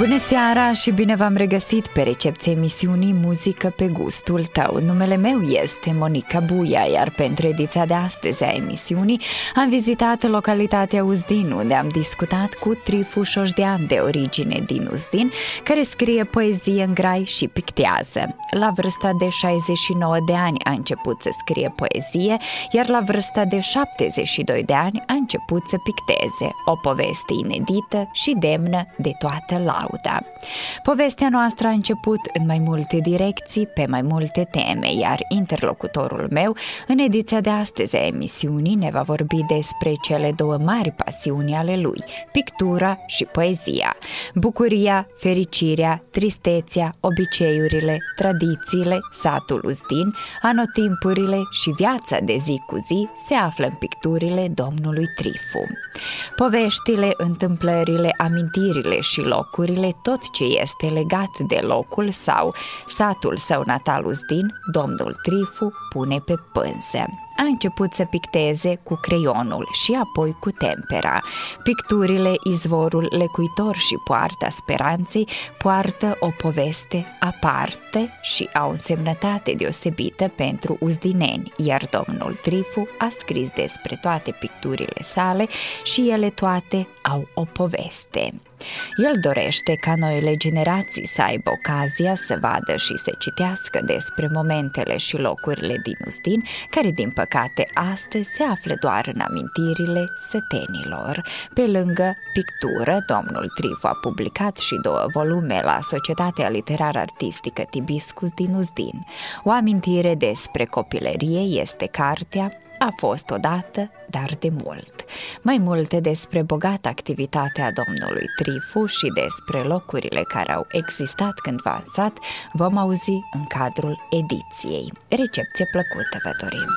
Bună seara și bine v-am regăsit pe recepția emisiunii Muzică pe gustul tău. Numele meu este Monica Buia, iar pentru ediția de astăzi a emisiunii am vizitat localitatea Uzdin, unde am discutat cu Trifu Șoșdean de origine din Uzdin, care scrie poezie în grai și pictează. La vârsta de 69 de ani a început să scrie poezie, iar la vârsta de 72 de ani a început să picteze o poveste inedită și demnă de toată lauda lauda. Povestea noastră a început în mai multe direcții, pe mai multe teme, iar interlocutorul meu, în ediția de astăzi a emisiunii, ne va vorbi despre cele două mari pasiuni ale lui, pictura și poezia. Bucuria, fericirea, tristețea, obiceiurile, tradițiile, satul Uzdin, anotimpurile și viața de zi cu zi se află în picturile domnului Trifu. Poveștile, întâmplările, amintirile și locurile lucrurile tot ce este legat de locul sau satul său natal Uzdin, domnul Trifu pune pe pânză a început să picteze cu creionul și apoi cu tempera. Picturile, izvorul lecuitor și poarta speranței poartă o poveste aparte și au însemnătate deosebită pentru uzdineni, iar domnul Trifu a scris despre toate picturile sale și ele toate au o poveste. El dorește ca noile generații să aibă ocazia să vadă și să citească despre momentele și locurile din Ustin, care din păcate astăzi se află doar în amintirile sătenilor. Pe lângă pictură, domnul Trifu a publicat și două volume la Societatea Literară Artistică Tibiscus din Uzdin. O amintire despre copilărie este cartea a fost odată, dar de mult. Mai multe despre bogată activitatea domnului Trifu și despre locurile care au existat cândva în sat vom auzi în cadrul ediției. Recepție plăcută vă dorim!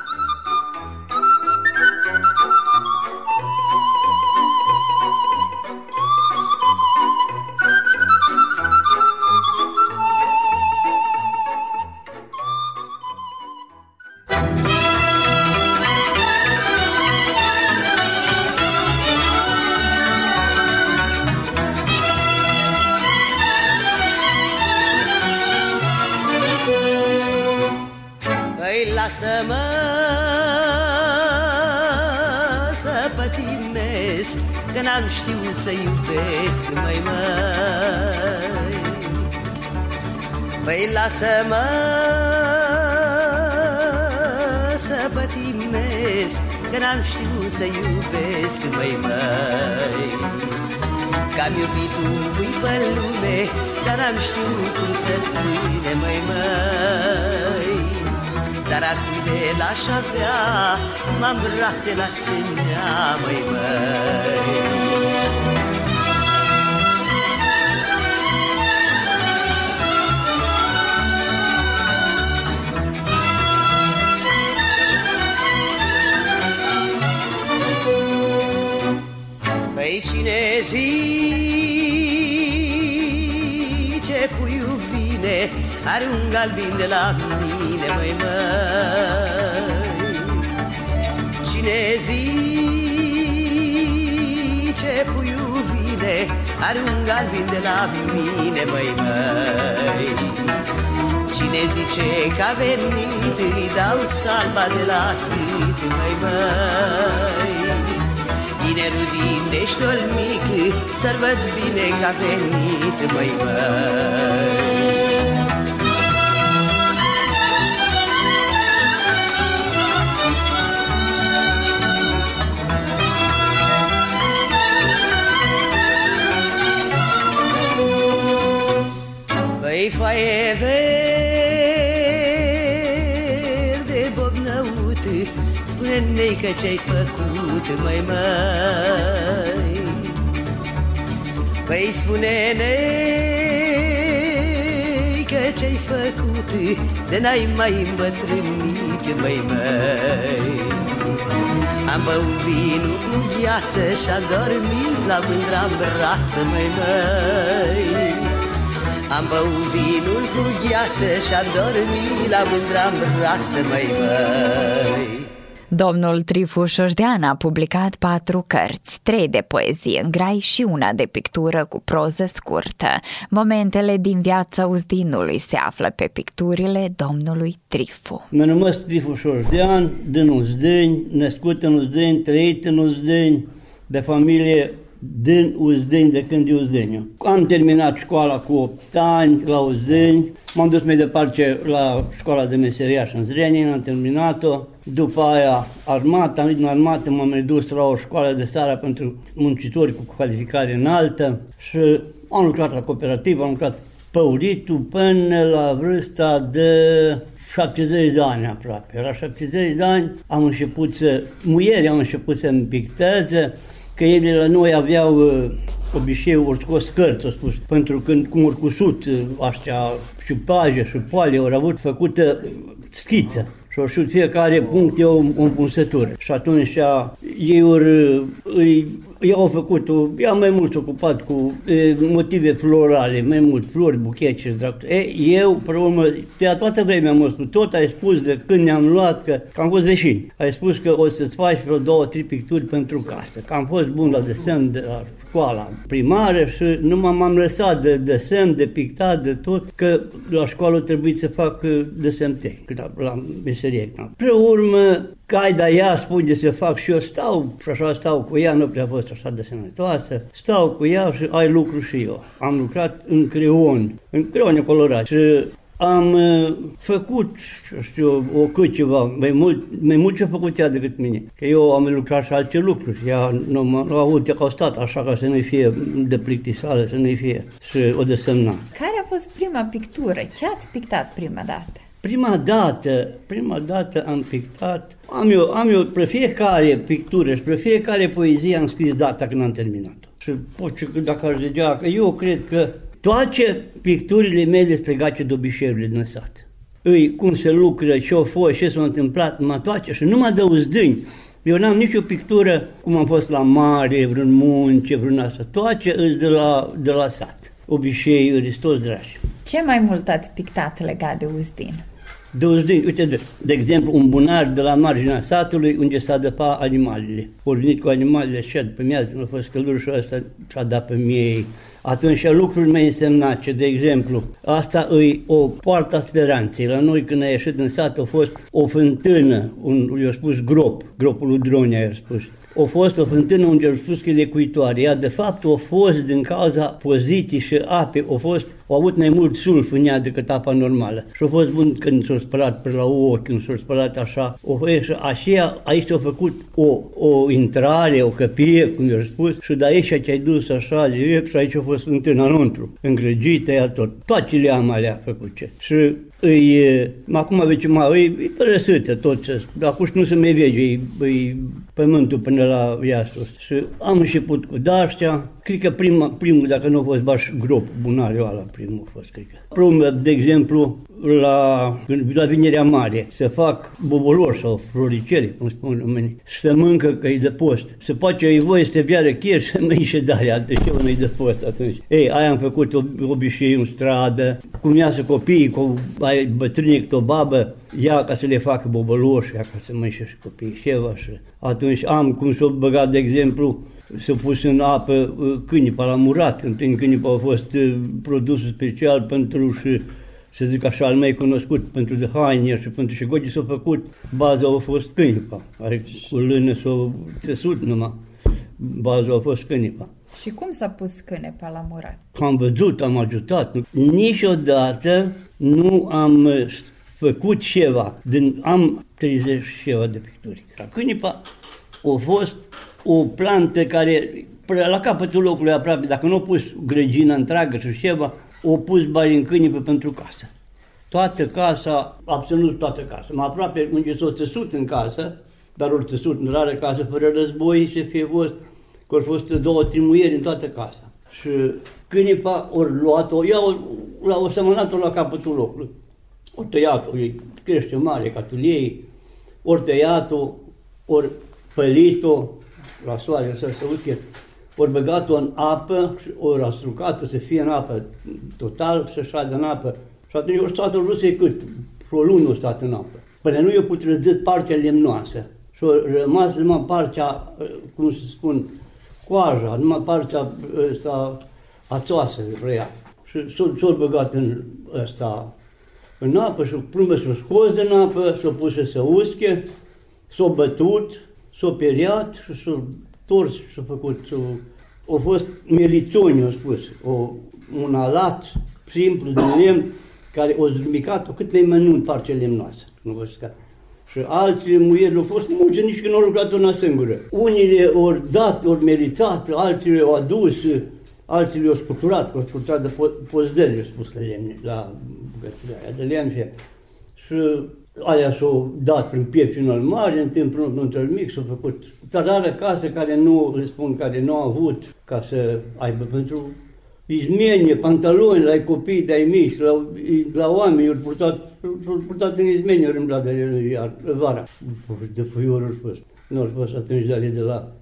Păi lasă-mă să pătimesc Că n-am știut să iubesc, mai măi. Că-am iubit un cui pe lume Dar n-am știut cum să ține, mai măi. Dar acum de l-aș avea M-am brațe la ținea, măi, măi cine zice puiul vine Are un galbin de la mine mine, măi, măi. Cine zice puiul vine Are un galbin de la mine, măi, măi. Cine zice că a venit Îi dau salva de la cât, măi, măi Tinerul din deștol mic Să-l văd bine că a venit, măi, măi. Măi, foaie verde că ce-ai făcut, măi, măi? Păi spune-ne că ce-ai făcut De n-ai mai îmbătrânit, măi, măi? Am băut vinul cu gheață și-a dormit la mândra în brață, măi, măi. Am băut vinul cu gheață și-am dormit la mândra în brață, măi, măi Domnul Trifuș Șoșdean a publicat patru cărți, trei de poezie în grai și una de pictură cu proză scurtă. Momentele din viața Uzdinului se află pe picturile domnului Trifu. Mă numesc Trifuș Șoșdean, din Uzdeni, născut în Uzdeni, trăit în Uzdeni, de familie din Uzdeni, de când e Uzdeniu. Am terminat școala cu 8 ani la Uzdeni, m-am dus mai departe la școala de meseriaș în Zrenin, am terminat-o. După aia armată, am din armată, m-am redus la o școală de seară pentru muncitori cu calificare înaltă și am lucrat la cooperativă, am lucrat păuritul până la vârsta de 70 de ani aproape. La 70 de ani am început să, muieri am început să-mi picteze, că ele la noi aveau uh, obiceiul, ori scos cărți, au spus, pentru că cum ori cusut uh, astea și paje și poale, au avut făcută schiță și au știut fiecare punct e o, o punsătură. Și atunci ei ori, îi, ei au făcut, o, ea mai mult ocupat cu e, motive florale, mai mult flori, buchete și drept. E, eu, pe urmă, de toată vremea am spus, tot ai spus de când ne-am luat, că, că am fost veșini. Ai spus că o să-ți faci vreo două, trei picturi pentru casă, că am fost bun la desen de la școala primară și nu m-am lăsat de desen, de pictat, de tot, că la școală trebuie să fac desen tehnic, la, la meserie. Pe urmă, Caida ea spune să fac și eu stau și așa stau cu ea, nu prea fost așa de sănătoasă, stau cu ea și ai lucru și eu. Am lucrat în creon, în creone colorat și am uh, făcut, știu, o cât ceva, mai mult, mai mult ce a făcut ea decât mine. Că eu am lucrat și alte lucruri și ea nu m-a avut, că au stat așa ca să nu fie de plictisală, să nu fie și o desemna. Care a fost prima pictură? Ce ați pictat prima dată? Prima dată, prima dată am pictat, am eu, am eu pe fiecare pictură și pe fiecare poezie am scris data când am terminat-o. Și poate dacă aș zicea că eu cred că toate picturile mele sunt legate de obiceiurile din sat. Îi, cum se lucră, ce au fost, ce s-a întâmplat, mă toate și nu mă dă uzdâni. Eu n-am nicio pictură cum am fost la mare, vreun munce, vreun asta. Toate îți de la, de la sat. Obiceiuri, toți dragi. Ce mai mult ați pictat legat de Uzdin? De Uzdin, uite, de, de exemplu, un bunar de la marginea satului unde s-a dăpa animalele. O venit cu animalele și după miază, a fost căldușul ăsta și-a dat pe miei atunci lucruri mai însemnate, de exemplu, asta e o poartă a speranței. La noi când a ieșit din sat a fost o fântână, un, eu spus grop, gropul lui Dronea, i-a spus a fost o fântână unde au spus că e lecuitoare. Ea, de fapt, a fost din cauza poziții și ape, a fost, au avut mai mult sulf în ea decât apa normală. Și a fost bun când s-a spălat pe la ochi, când s-a spălat așa. O, și așa, aici a făcut o, o intrare, o căpie, cum i-a spus, și de aici ce-ai dus așa direct și aici a fost fântâna înăuntru, îngrăgită, ea tot. Toate le am alea făcut ce. Și îi, acum vezi, mă, e, e părăsită tot ce, acum nu se mai vede, e, e pământul până la ea sus. Și am început cu daștea, cred că prima, primul, dacă nu a fost baș grop, bunariu ăla primul a fost, cred că. Primul, de exemplu, la, la vinerea mare, să fac boboloși sau floricele, cum spun oamenii, să mâncă că e de post. Se face e voie să te viară chiar și să mă și dare, de ce nu e de post atunci. Ei, aia am făcut obicei în stradă, cum iasă copiii, cu ai bătrâni cu o babă, ia ca să le facă boboloși, ia ca să mă și copiii, și și atunci am cum să o băgat, de exemplu, s-a pus în apă uh, cânipa la murat. În cânipa a fost uh, produsul special pentru și să zic așa, al mai cunoscut pentru de haine și pentru și gogi s-a făcut, baza a fost cânipa, are cu lână s-a țesut numai, baza a fost cânipa. Și cum s-a pus cânepa la murat? Am văzut, am ajutat. Niciodată nu am făcut ceva, din, am 30 ceva de picturi. Cânipa a fost o plantă care la capătul locului aproape, dacă nu a pus grăgina întreagă și ceva, o pus bani în câinipă pentru casă. Toată casa, absolut toată casa. Mai aproape unde s-o țesut în casă, dar ori țesut în rară casă fără război și fie fost, că au fost două trimuieri în toată casa. Și câinipa ori luat-o, ea la o sămănat la capătul locului. O tăiat-o, ei crește mare ca ei, ori tăiat-o, ori pălit-o la soare să se uite, ori băgat-o în apă, ori astrucat-o să fie în apă total, să șadă în apă. Și atunci o stat în Rusie cât? O lună o stat în apă. Până nu i-a putrezit partea lemnoasă. Și a rămas numai partea, cum se spun, coaja, numai partea ăsta ațoasă vrea. Și s-a băgat în ăsta în apă și plumbe s-a scos din apă, s-a pus să se usche, s-a bătut, s-a periat și s-a tors și s-a făcut. S-a, a fost melițoni, au spus, o, un alat simplu de lemn care o zlumicat-o cât le mănânc partea lemnoasă. Nu vă scat. Și alții muieri au fost mulți, nici când au lucrat una singură. Unii au dat, au meritat, alții au adus, alții le-au scuturat, că au scuturat de pozdeli, au spus la lemne, la bucățile aia de lemn și aia s-au dat prin piepcinul mare, în timpul nostru mic, s-au făcut tarară casă care nu, le spun, care nu au avut ca să aibă pentru izmenie, pantaloni la copii de-ai mici, la, la oameni, au purtat, au purtat în izmenie râmbladele iar, vara. De fuiorul au fost. Nu au fost atunci de la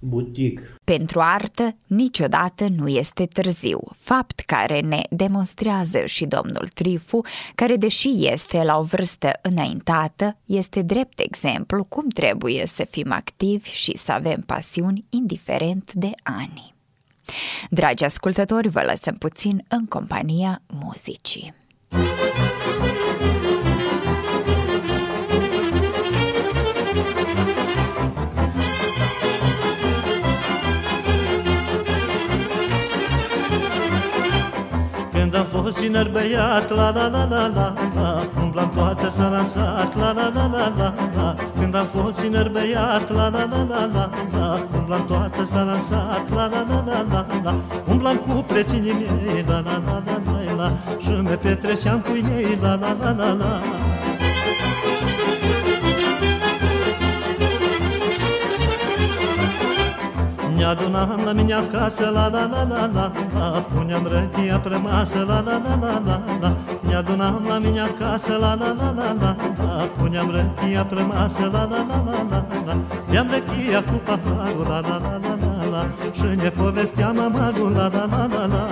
butic. Pentru artă, niciodată nu este târziu, fapt care ne demonstrează și domnul Trifu, care deși este la o vârstă înaintată, este drept exemplu cum trebuie să fim activi și să avem pasiuni indiferent de ani. Dragi ascultători, vă lăsăm puțin în compania muzicii. Fost tiner băiat, la la la la la la Umblam toată s-a lansat, la la la la la la Când am fost tiner băiat, la la la la la la Umblam toată s-a lansat, la la la la la la Umblam cu precinii mei, la la la la la la Și me petreceam cu ei, la la la la la mine acasă, la la la la la la Puneam răchia pe masă, la la la la la la Beam răchia cu paharul, la la la la la la Și ne povesteam amarul, la la la la la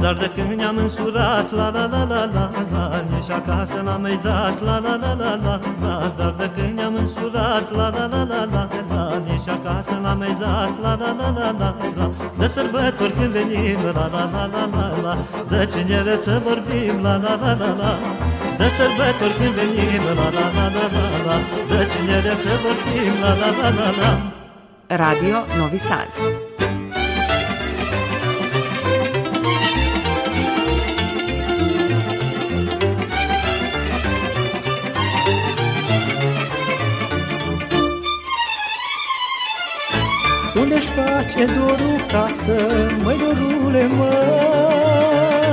Dar de când ne-am însurat, la la la la la la Nici acasă n-am mai dat, la la la la la la Dar de când ne-am însurat, la la la la la la Nici acasă n-am mai dat, la la la la la la De sărbători când venim, la la la la la la De cinereță vorbim, la la la la la de sărbători când venim, la la la la la la De cinereță vorbim, la la la la la Radio Novi Sad Unde-și face dorul casă, măi dorule, măi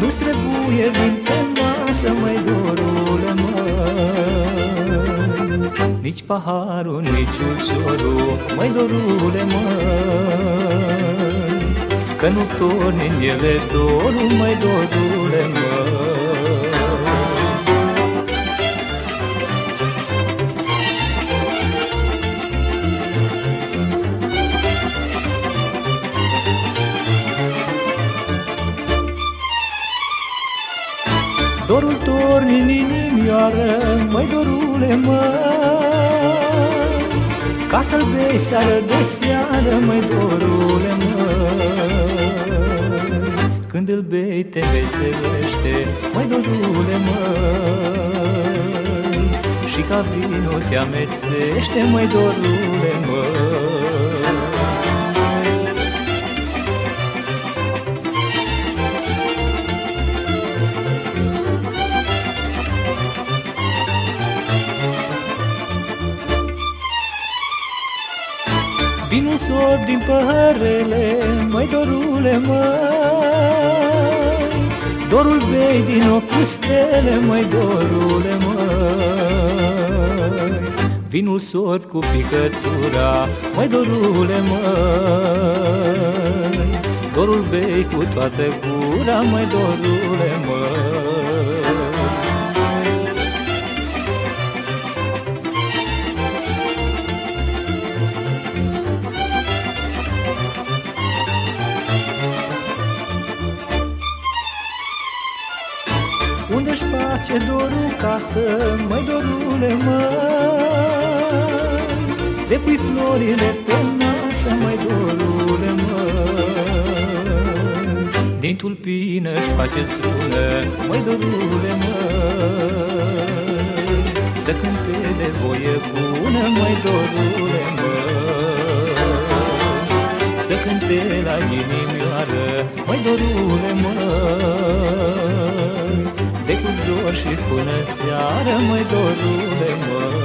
Nu-ți trebuie vin pe masă, măi dorule, măi Nici paharul, nici ulciorul, măi dorule, măi Că nu torni în ele dorul, măi dorule, măi Dorul torni în inimioară, măi dorule, măi Ca să-l bei seară de seară, măi dorule, măi Când îl bei te veselește, măi dorule, măi Și ca vinul te amețește, măi dorule, măi Vinul sor din păhărele, măi dorule, măi. Dorul bei din ochi stele, măi dorule, măi. Vinul sorb cu picătura Măi dorule măi. Dorul bei cu toată gura Măi dorule măi face dorul casă, măi dorule măi. De pui florile pe masă, măi dorule măi. Din tulpină își face strună, măi dorule măi. Să cânte de voie bună, măi dorule măi. Să cânte la inimioară, măi dorule măi de cu zor și până seară, măi dorule, măi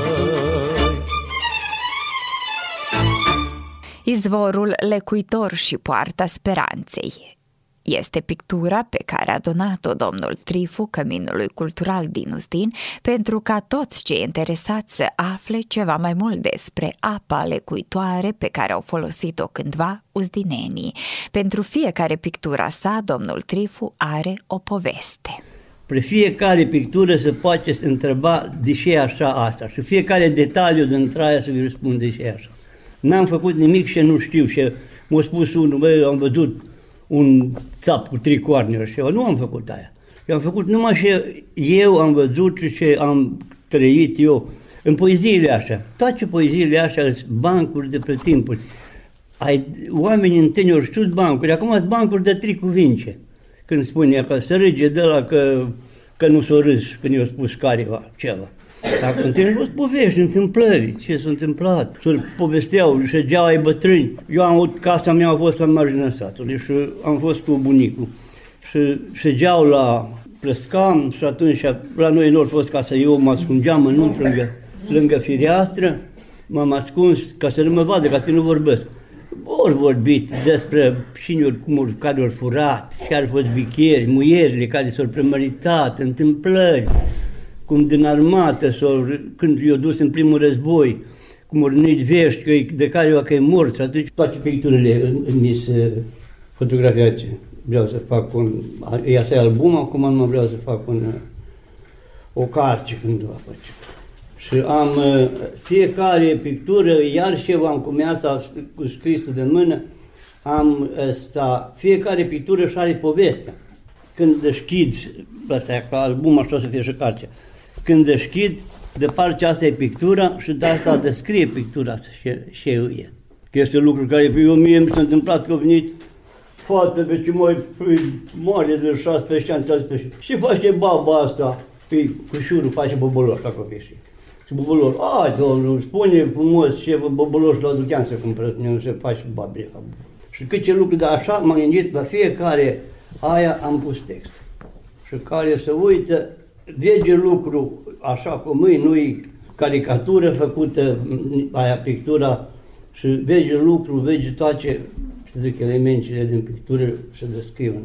Izvorul lecuitor și poarta speranței este pictura pe care a donat-o domnul Trifu Căminului Cultural din Ustin pentru ca toți cei interesați să afle ceva mai mult despre apa lecuitoare pe care au folosit-o cândva uzdinenii. Pentru fiecare pictura sa, domnul Trifu are o poveste. Pre fiecare pictură se poate să întreba de ce e așa asta și fiecare detaliu din aia să vi răspund de ce e așa. N-am făcut nimic și nu știu și m-a spus unul, băi, am văzut un țap cu trei coarne și eu nu am făcut aia. Eu am făcut numai ce eu am văzut și ce am trăit eu în poeziile așa. Toate poeziile așa sunt bancuri de pe timpuri. Ai, oamenii întâlni ori știut bancuri, acum sunt bancuri de trei cuvinte când spune că să râge de la că, că nu s-o râs când i-a spus careva ceva. Dar când te fost povești, întâmplări, ce s-a întâmplat. Să povesteau, șegeau ai bătrâni. Eu am casa mea a fost la marginea satului și am fost cu bunicul. Și șegeau la plăscam și atunci la noi nu a fost ca să eu mă ascungeam în lângă, lângă fireastră, m-am ascuns ca să nu mă vadă, ca să nu vorbesc. Ori vorbit despre cine cum care au furat, și ar fost bicheri, muierile care s-au premăritat, întâmplări, cum din armată, sau când i-au dus în primul război, cum au venit vești că de care că e mort și atunci toate picturile mi se fotografiate. Vreau să fac un, ia să album, acum nu vreau să fac un, o carte când va face și am uh, fiecare pictură, iar și eu am cum asta cu scrisul de mână, am asta, fiecare pictură și are povestea. Când deschizi, asta ca album așa să fie și carte, când deschid, de partea asta e pictura și de asta descrie pictura asta și, și eu e. Că este un lucru care pe eu mie mi s-a întâmplat că a venit fată pe ce mai mare de 16 ani, 13 Și face baba asta, pe cușurul face boboloș la copii și bubuloș. A, domnul, spune frumos ce bubuloș la Duchean să cumpără, nu se face babrie. Și câte lucruri, dar așa m-am gândit, la fiecare aia am pus text. Și care se uită, vede lucru așa cum e, nu-i caricatură făcută, aia pictura, și vede lucru, vede toate, să zic, elementele din pictură și descriu în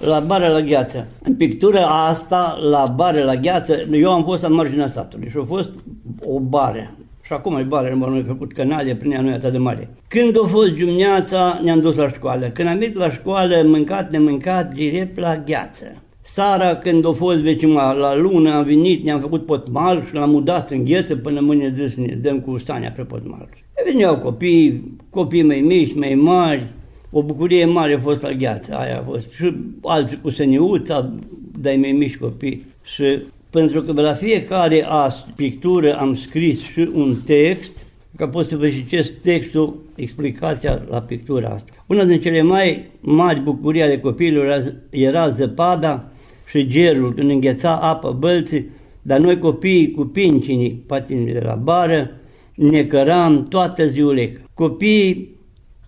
la bară la gheață. În pictura asta, la bară la gheață, eu am fost în marginea satului și a fost o bară. Și acum e bară, nu noi făcut canale, prin ea nu e atât de mare. Când a fost dimineața, ne-am dus la școală. Când am venit la școală, mâncat, nemâncat, direct la gheață. Sara, când a fost vecima la lună, am venit, ne-am făcut potmal și l-am udat în gheță până mâine zis ne dăm cu Sania pe potmal. Veneau copii, copii mai mici, mai mari, o bucurie mare a fost la gheață, aia a fost. Și alții cu săniuța, dai mai mici copii. Și pentru că la fiecare as, pictură am scris și un text, ca pot să vă citesc textul, explicația la pictura asta. Una din cele mai mari bucurii ale copiilor era zăpada și gerul, când îngheța apă bălții, dar noi copiii cu pincinii, patinii de la bară, ne căram toată ziulecă. Copiii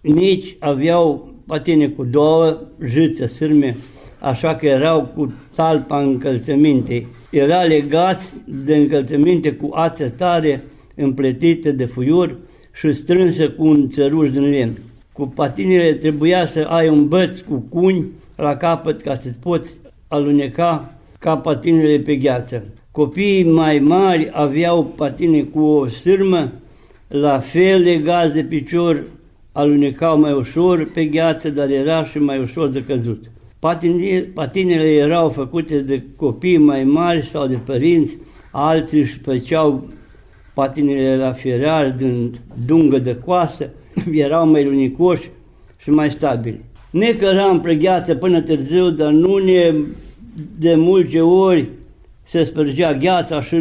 nici aveau patine cu două jâțe sârme, așa că erau cu talpa încălțăminte. Era legați de încălțăminte cu ață tare, împletite de fuiur și strânsă cu un țăruș din lemn. Cu patinele trebuia să ai un băț cu cuni la capăt ca să-ți poți aluneca ca patinele pe gheață. Copiii mai mari aveau patine cu o sârmă, la fel legați de picior, alunecau mai ușor pe gheață, dar era și mai ușor de căzut. Patinile, patinele erau făcute de copii mai mari sau de părinți, alții își făceau patinele la ferar din dungă de coasă, erau mai lunicoși și mai stabili. Ne căram pe gheață până târziu, dar nu ne de multe ori se spărgea gheața și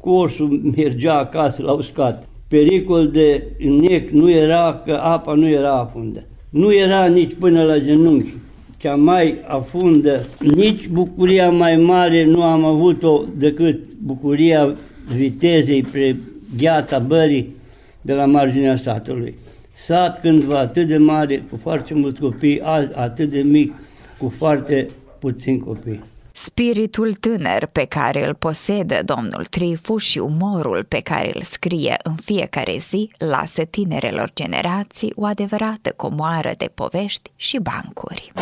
coșul mergea acasă la uscat. Pericol de nec nu era că apa nu era afundă. Nu era nici până la genunchi cea mai afundă. Nici bucuria mai mare nu am avut-o decât bucuria vitezei pre gheața bării de la marginea satului. Sat cândva atât de mare, cu foarte mulți copii, azi atât de mic, cu foarte puțini copii. Spiritul tânăr pe care îl posedă domnul Trifu și umorul pe care îl scrie în fiecare zi lasă tinerelor generații o adevărată comoară de povești și bancuri.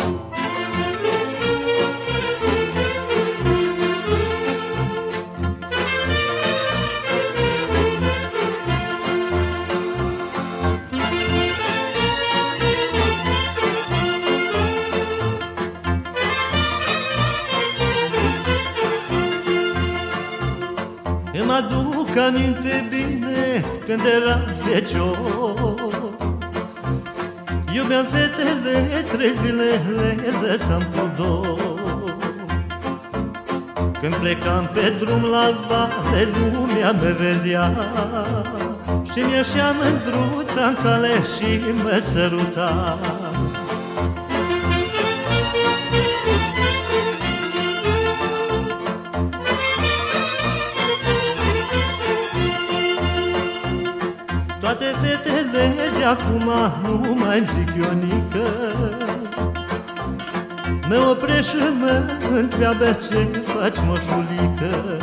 Aminte bine când eram fecior. Iubeam fetele, trei zile le lăsam pudor Când plecam pe drum la vale, lumea me vedea. Și mi-așa mândruța în cale și mă săruta acum nu mai îmi zic Ionică Mă oprești și mă întreabă ce faci moșulică.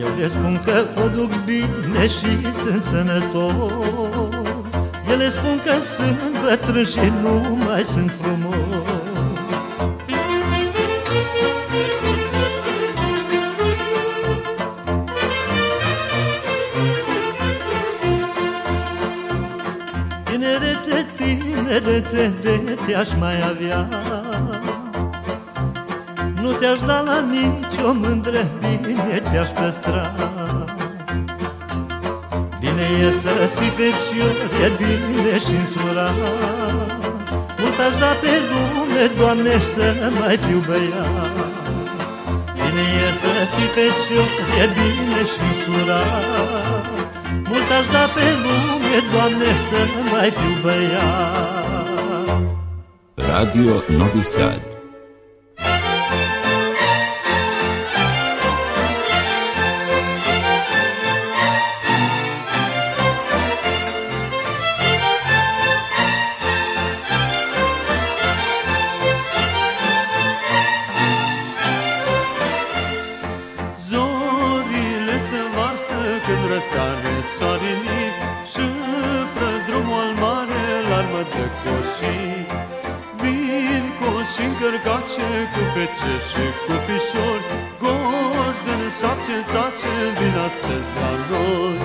Eu le spun că o duc bine și sunt sănătos. Ele spun că sunt bătrân și nu mai sunt frumos Tinerețe, tinerețe, de te-aș mai avea. Nu te-aș da la nicio mândră, bine te-aș păstra Bine e să fii fecior, e bine și însura Mult aș da pe lume, Doamne, să mai fiu băiat. Bine e să fii fecior, e bine și însurat Mult aș da pe lume, Doamne, să mai fiu băiat. Radio Novi Sad fece și cu fișori Goși din șapte în sace vin astăzi la noi.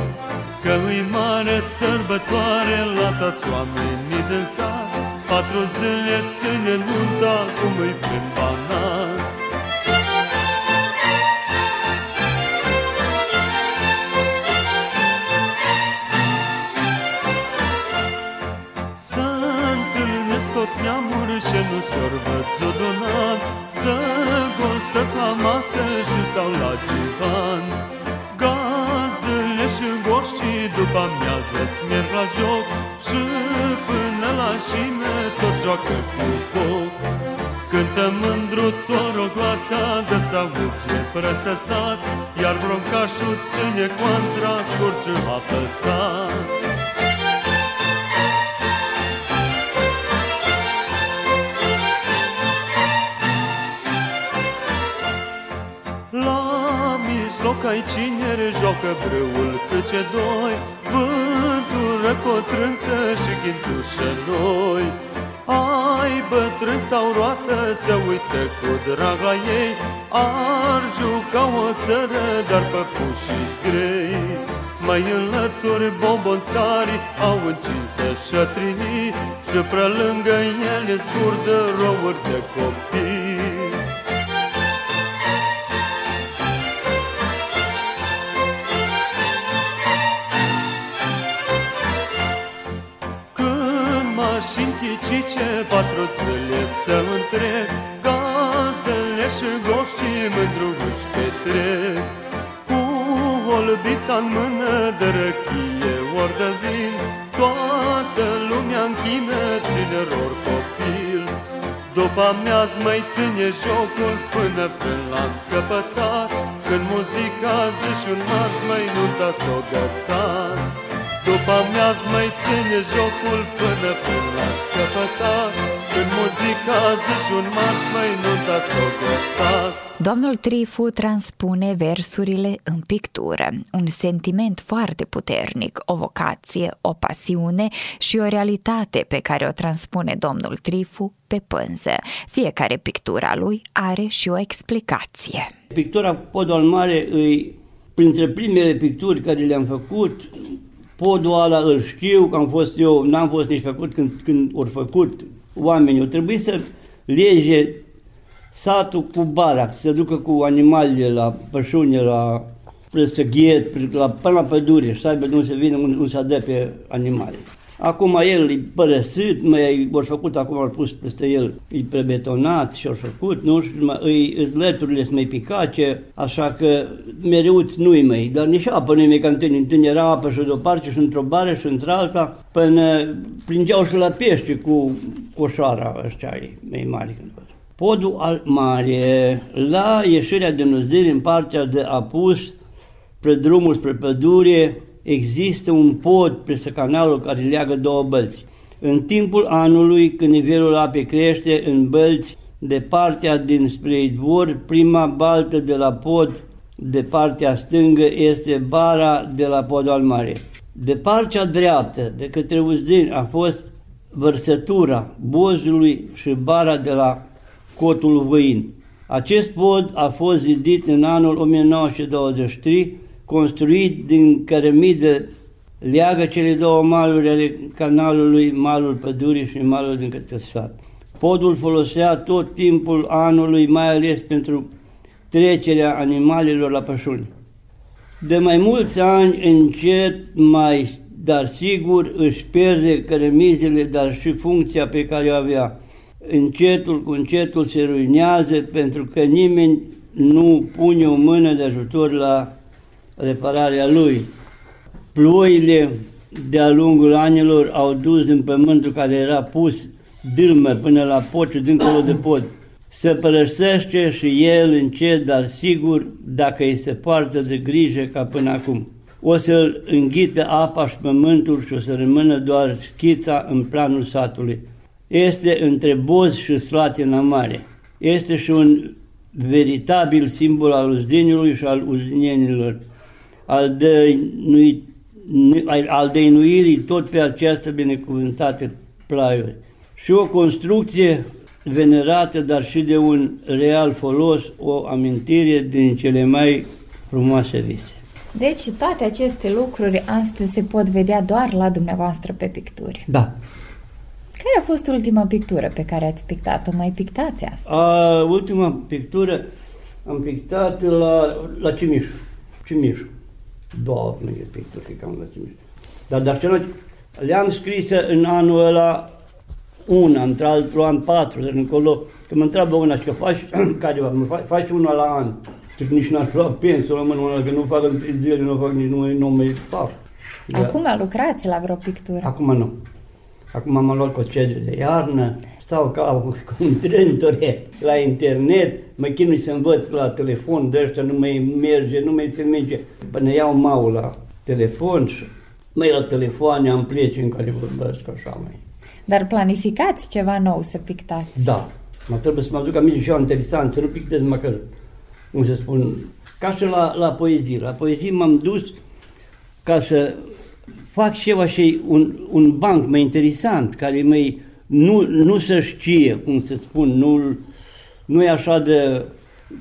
Că îi mare sărbătoare la toți oamenii din sat Patru zile ține nunta cum îi prin joacă cu foc. Cântă mândru torogoata de să auge peste sat Iar broncașul ține contra scurciu apăsat La mijloc ai cinere joacă brâul câce doi Vântul răcotrânță și ghintușă noi. Doi bătrâni stau roată să uită cu drag la ei. Ar juca o țără, dar păpușii grei Mai înlături bombonțarii au încinsă șătrinii Și prea lângă ele zburdă rouri de copii mașini chicice, patruțele să întreg Gazdele și goștii mândru își petrec. Cu olbița în mână de răchie ori de vin Toată lumea închină tinerilor copil. După amiaz mai ține jocul până până la scăpătat. Când muzica zi și un marș mai nunta s-o gătat după amiaz mai ține jocul până până la scăpătat Când muzica zi și un marș mai nunta s-o Domnul Trifu transpune versurile în pictură, un sentiment foarte puternic, o vocație, o pasiune și o realitate pe care o transpune domnul Trifu pe pânză. Fiecare pictura lui are și o explicație. Pictura Podul al Mare îi printre primele picturi care le-am făcut, podul ăla îl știu, că am fost eu, n-am fost nici făcut când, când au făcut oamenii. O trebuie să lege satul cu barac, să ducă cu animalele la pășune, la să ghiet, la, până la pădure și să aibă unde să vină, unde, unde să adăpe animale. Acum el e părăsit, mai au făcut, acum au pus peste el, e prebetonat și au făcut, nu știu, îi, lăturile sunt mai picace, așa că mereuți nu-i mai, dar nici apă nu-i mai ca întâlni, era apă și de-o parte și într-o bară și într-alta, până pringeau și la pește cu coșoara ăștia mai mari când Podul al mare, la ieșirea de Năzdiri în partea de apus, spre drumul spre pădure, există un pod peste canalul care leagă două bălți. În timpul anului, când nivelul apei crește în bălți, de partea dinspre Idvor, prima baltă de la pod de partea stângă este bara de la podul al mare. De partea dreaptă, de către Uzdin, a fost vărsătura Bozului și bara de la Cotul Văin. Acest pod a fost zidit în anul 1923 construit din cărămidă, leagă cele două maluri ale canalului, malul pădurii și malul din către sat. Podul folosea tot timpul anului, mai ales pentru trecerea animalelor la pășuni. De mai mulți ani, încet, mai, dar sigur, își pierde cărămizile, dar și funcția pe care o avea. Încetul cu încetul se ruinează pentru că nimeni nu pune o mână de ajutor la repararea lui. Ploile de-a lungul anilor au dus din pământul care era pus dâlmă până la pod și dincolo de pod. Se părăsește și el încet, dar sigur, dacă îi se poartă de grijă ca până acum. O să-l înghită apa și pământul și o să rămână doar schița în planul satului. Este între Boz și Slatina Mare. Este și un veritabil simbol al uzdeniului și al uzdenienilor al, dăinui, al dăinuirii tot pe această binecuvântate plaiuri. Și o construcție venerată, dar și de un real folos, o amintire din cele mai frumoase vise. Deci toate aceste lucruri astăzi se pot vedea doar la dumneavoastră pe picturi. Da. Care a fost ultima pictură pe care ați pictat-o? Mai pictați asta? A, ultima pictură am pictat la, la Cimiș. Cimiș două mâini picturi, cam la Dar dar ce le-am scris în anul ăla una, într-altul an patru, de încolo, că mă întreabă una și că faci, care mă faci, faci una la an, și nici n-aș lua pensul la mână, că nu fac în trei zile, nu fac nici nu, nu mai fac. Acum lucrați la vreo pictură? Acum nu. Acum am luat concediu de iarnă, stau ca un trentore la internet, mă chinui să învăț la telefon de ăștia, nu mai merge, nu mai țin minte. Până iau mau la telefon și mai la telefoane am pleci în care vorbesc așa mai. Dar planificați ceva nou să pictați? Da. Mă trebuie să mă duc aminte și eu interesant, să nu pictez măcar, cum să spun, ca și la, la poezie. La poezie m-am dus ca să fac ceva și un, un banc mai interesant, care mai nu, nu se știe, cum se spun, nu, nu e așa de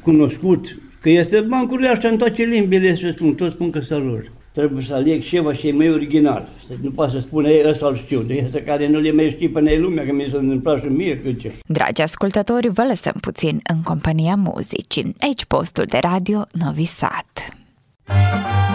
cunoscut, că este bancurile astea în toate limbile, se spun, toți spun că sunt lor. Trebuie să aleg ceva și e mai original. Nu poate să spune, ei, ăsta îl știu, de ăsta care nu le mai știi până e lumea, că mi se întâmplat și mie, că ce. Dragi ascultători, vă lăsăm puțin în compania muzicii. Aici postul de radio Novi Sad. Domnul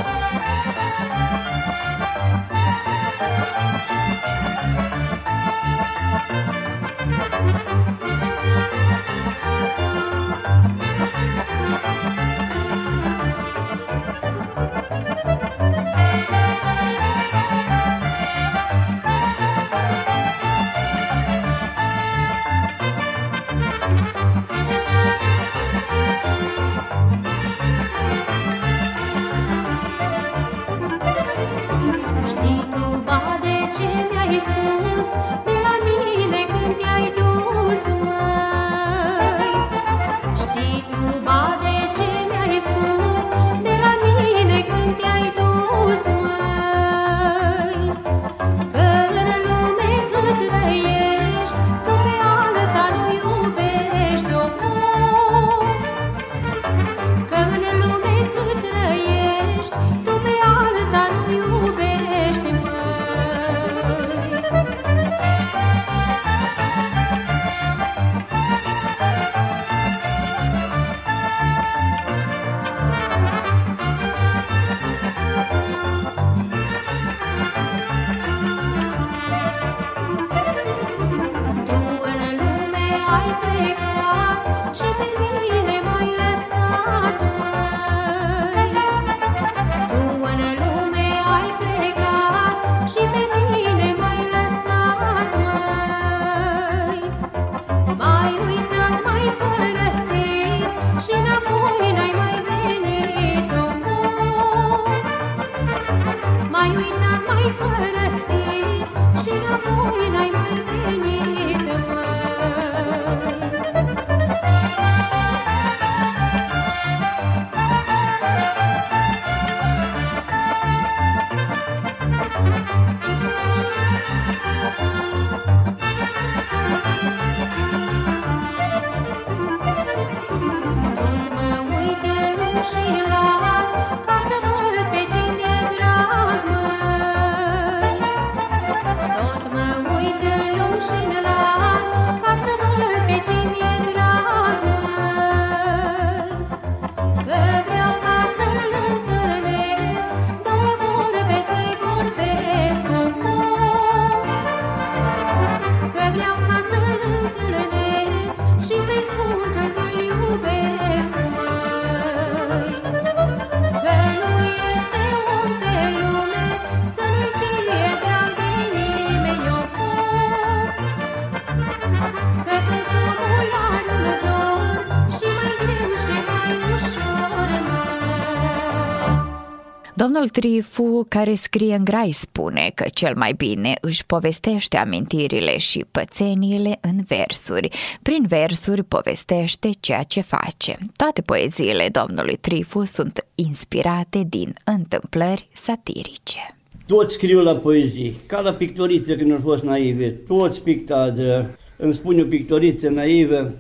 Trifu, care scrie în grai, spune că cel mai bine își povestește amintirile și pățeniile în versuri. Prin versuri povestește ceea ce face. Toate poeziile domnului Trifu sunt inspirate din întâmplări satirice. Toți scriu la poezii, ca la pictorițe când au fost naive, toți pictează. Îmi spune o pictoriță naivă,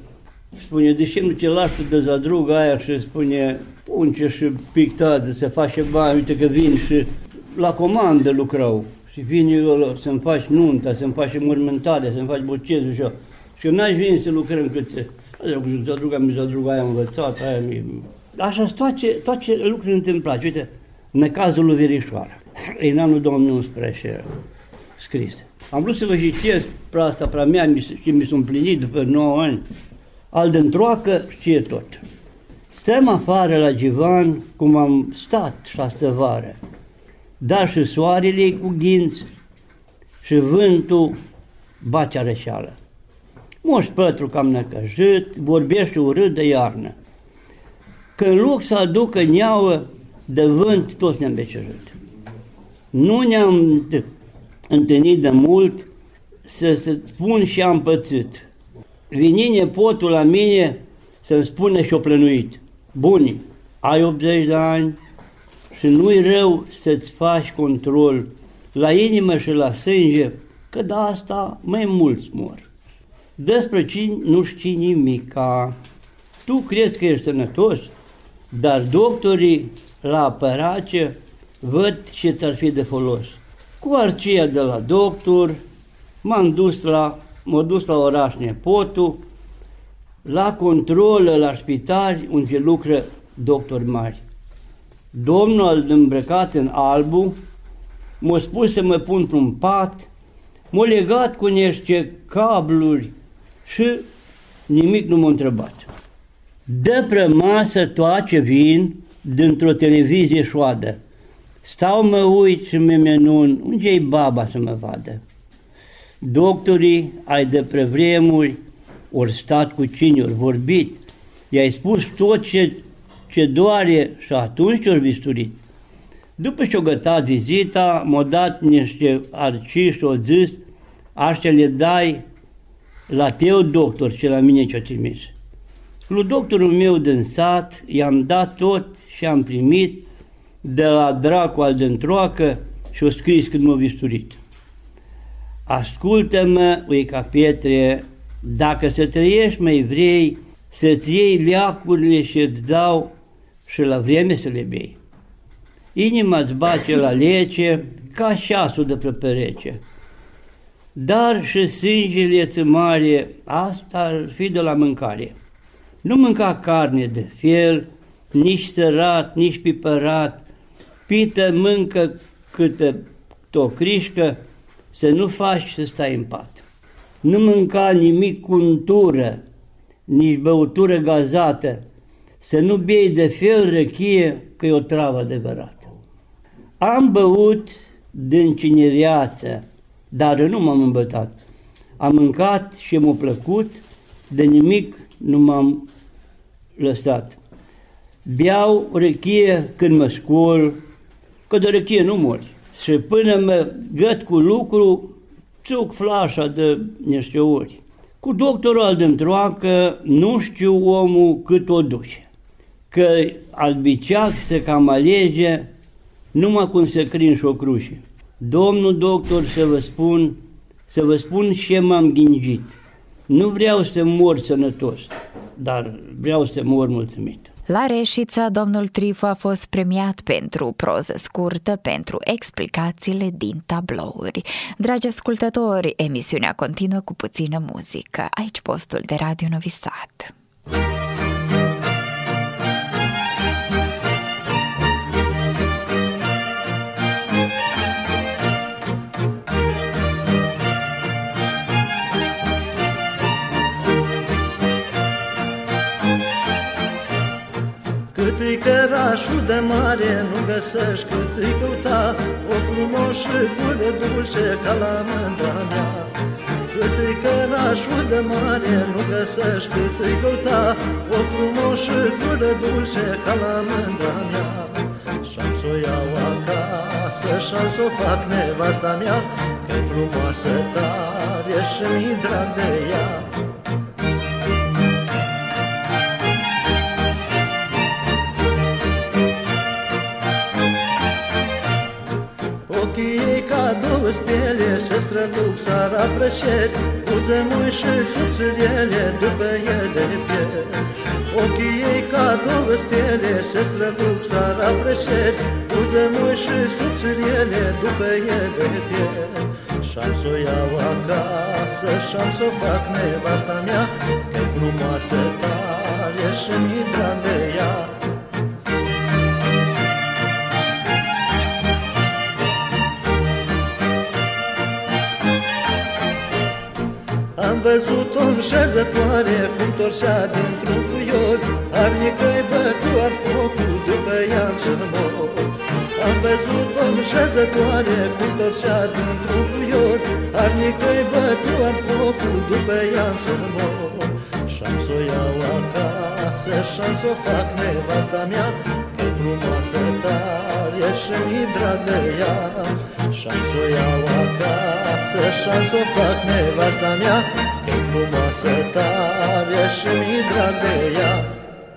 spune, de ce nu ce lași de zadruga aia și spune, punce și pictează, se face bani, uite că vin și la comandă lucrau. Și vine să-mi faci nunta, să-mi faci mormântare, să-mi faci bocezul și Și eu n-aș vine să lucrăm cât se... Cu zadruga, mi zadruga aia învățat, aia mi... Așa toate, toate lucruri întâmplate. Uite, necazul lui Verișoară. E în anul 2011 scris. Am vrut să vă citesc pe asta, pe mea, și mi s-a împlinit după 9 ani. Al de știe tot. Stăm afară la divan cum am stat șastă vară, dar și soarele cu ghinți și vântul bate rășeală. Moș Pătru cam năcăjit, vorbește urât de iarnă. Că în loc să aducă neauă de vânt, toți ne-am becerut. Nu ne-am întâlnit de mult să se spun și am pățit. Vine nepotul la mine să-mi spune și-o plănuit buni, ai 80 de ani și nu-i rău să-ți faci control la inimă și la sânge, că de asta mai mulți mor. Despre cine nu știi nimica. Tu crezi că ești sănătos, dar doctorii la apărace văd ce ți-ar fi de folos. Cu arcia de la doctor, m-am dus la, m dus la oraș nepotul, la control la spital unde lucră doctori mari. Domnul îmbrăcat în albu m-a spus să mă pun într-un pat, m-a legat cu niște cabluri și nimic nu m-a întrebat. Dă pe masă toate vin dintr-o televizie șoadă. Stau mă uit și mă menun, unde e baba să mă vadă? Doctorii ai de prevremuri ori stat cu cine, ori vorbit, i-ai spus tot ce, ce doare și atunci ori bisturit. După ce o gătat vizita, m-a dat niște arci și o zis, așa le dai la teu doctor ce la mine ce-o trimis. Lui doctorul meu din sat i-am dat tot și am primit de la dracu al dântroacă și o scris când m-a visturit. Ascultă-mă, ui ca pietre, dacă să trăiești mai vrei, să-ți iei leacurile și îți dau și la vreme să le bei. Inima îți bace la lece ca șasul de pe perece. Dar și sângele ți mare, asta ar fi de la mâncare. Nu mânca carne de fel, nici sărat, nici pipărat, pită mâncă câtă tocrișcă, să nu faci să stai în pat. Nu mânca nimic cu untură, nici băutură gazată, să nu bei de fel răchie, că e o travă adevărată. Am băut din cinereață, dar nu m-am îmbătat. Am mâncat și m-a plăcut, de nimic nu m-am lăsat. Beau răchie când mă scol, că de răchie nu mori. Și până mă găt cu lucru, țuc flașa de niște ori. Cu doctorul al dântroacă nu știu omul cât o duce. Că albiceac se cam alege numai cum se crinș și o cruce. Domnul doctor să vă spun, să vă spun ce m-am ghingit. Nu vreau să mor sănătos, dar vreau să mor mulțumit. La Reșița, domnul Trifu a fost premiat pentru proză scurtă, pentru explicațiile din tablouri. Dragi ascultători, emisiunea continuă cu puțină muzică. Aici postul de Radio Novi Sad. Cât-i cărașul de mare nu găsești Cât-i căuta. O frumoșă gură dulce ca la mândra mea. Cât-i cărașul de mare nu găsești Cât-i căuta. O frumoșă gură dulce ca la mândra mea. Și-am s-o iau acasă și-am s-o fac nevasta mea. Că-i frumoasă tare și mi drag de ea două stele Se străluc sara plăceri Buze mui și subțiriele După ele pierd Ochii ei ca două stele Se străluc sara plăceri Buze mui și subțiriele După ele pierd Și-am s-o iau acasă Și-am s-o fac nevasta mea Că-i frumoasă tare Și mi drag de ea văzut-o în șezătoare Cum torșea dintr-un fuior Arnică-i bătu ar focul După ea să mor. Am văzut-o în șezătoare Cum torșea dintr-un fuior Arnică-i bătu ar focul După ea să mor. Și-am s-o iau acasă Și-am s-o fac nevasta mea Că frumoasă tare și mi drag de ea. Și-am s-o iau acasă Și-am s-o fac nevasta mea Că frumoasă tare și mi drag de ea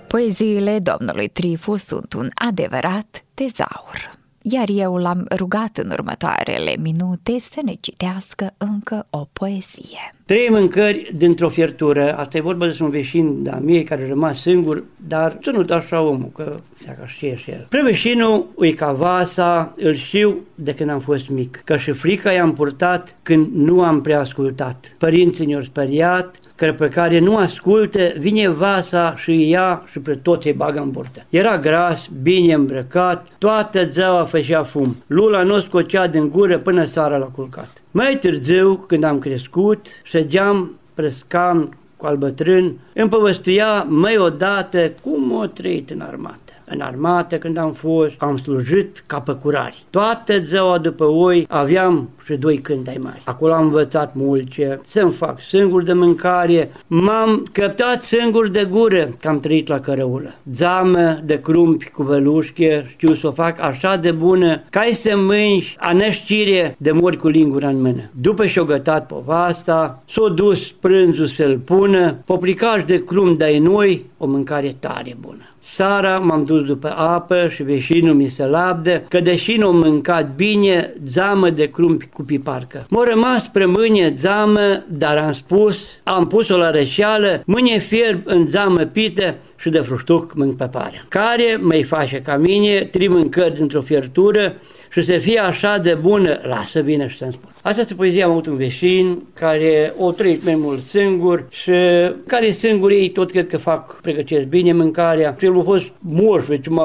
Poeziile domnului Trifu sunt un adevărat tezaur. iar eu l-am rugat în următoarele minute să ne citească încă o poezie. Trei mâncări dintr-o fiertură, asta e vorba despre un veșin de mie care a rămas singur, dar ținut așa omul, că dacă știe și el. Preveșinul e ca vasa, îl știu de când am fost mic, că și frica i-am purtat când nu am prea ascultat. Părinții ne-au speriat, că pe care nu ascultă, vine vasa și îi ia și pe toți îi bagă în burtă. Era gras, bine îmbrăcat, toată zeaua făcea fum. Lula nu scocea din gură până seara la culcat. Mai târziu, când am crescut, ședeam, prescam cu al bătrân, îmi povestea mai odată cum o trăit în armată în armată când am fost, am slujit ca păcurari. Toată ziua după oi aveam și doi cântei mari. Acolo am învățat multe, să-mi fac singur de mâncare, m-am căptat singur de gură că am trăit la cărăulă. Zamă de crumpi cu vălușche, știu să o fac așa de bună, ca să mânci a neștire de mori cu lingura în mână. După și-o gătat povasta, s-o dus prânzul să-l pună, popricaș de crum de noi, o mâncare tare bună. Sara m-am dus după apă și veșinul mi se labdă că deși nu am mâncat bine, zamă de crumpi cu piparcă. M-a rămas spre mâine zamă, dar am spus, am pus-o la rășeală, mâine fierb în zamă pită și de fruștuc mânc pe pare. Care mai face ca mine, trei mâncări dintr-o fiertură și să fie așa de bună, lasă bine și să-mi spun. Această poezie am avut un veșin care o trăit mai mult singur și care singur ei tot cred că fac pregătesc bine mâncarea. Și el a fost moș,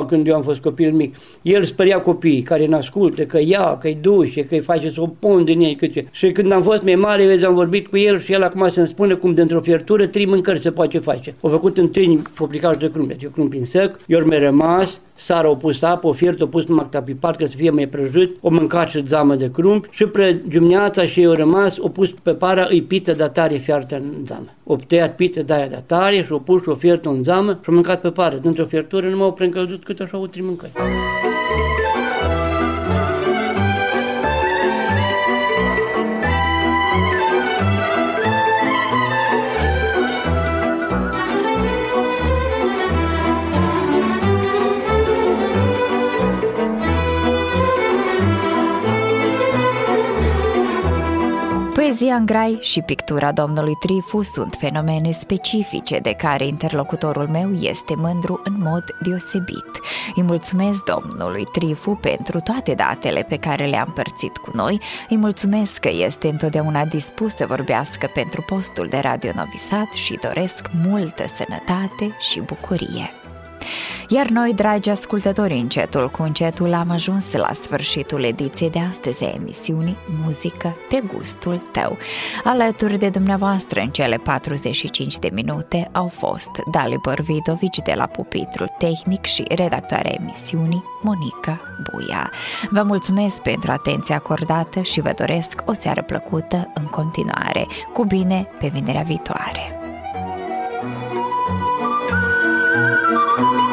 când eu am fost copil mic. El spărea copiii care ne ascultă, că ia, că-i duce, că-i face să o pun din ei. Că ce. Și când am fost mai mare, vezi, am vorbit cu el și el acum să-mi spune cum dintr-o fiertură trei mâncări se poate face. Au făcut în trei publicați de crumpe, eu crumpi în sec, eu mi-a rămas, Sara o pus apă, o fiert, o pus numai tapipar ca să fie mai prăjit, o mâncat și zamă de crump și pre dimineața și eu rămas, o pus pe para, îi pită de tare fiartă în zamă. O tăiat pită de aia de tare și o pus și o fiert în zamă și o mâncat pe pară. Dintr-o fiertură nu m-au preîncălzit cât așa o trei mâncări. Poezia în grai și pictura domnului Trifu sunt fenomene specifice de care interlocutorul meu este mândru în mod deosebit. Îi mulțumesc domnului Trifu pentru toate datele pe care le-a împărțit cu noi, îi mulțumesc că este întotdeauna dispus să vorbească pentru postul de Radio Novisat și doresc multă sănătate și bucurie. Iar noi, dragi ascultători, încetul cu încetul am ajuns la sfârșitul ediției de astăzi a emisiunii Muzică pe gustul tău. Alături de dumneavoastră în cele 45 de minute au fost Dalibor Vidovici de la Pupitru Tehnic și redactoarea emisiunii Monica Buia. Vă mulțumesc pentru atenția acordată și vă doresc o seară plăcută în continuare. Cu bine, pe vinerea viitoare! thank you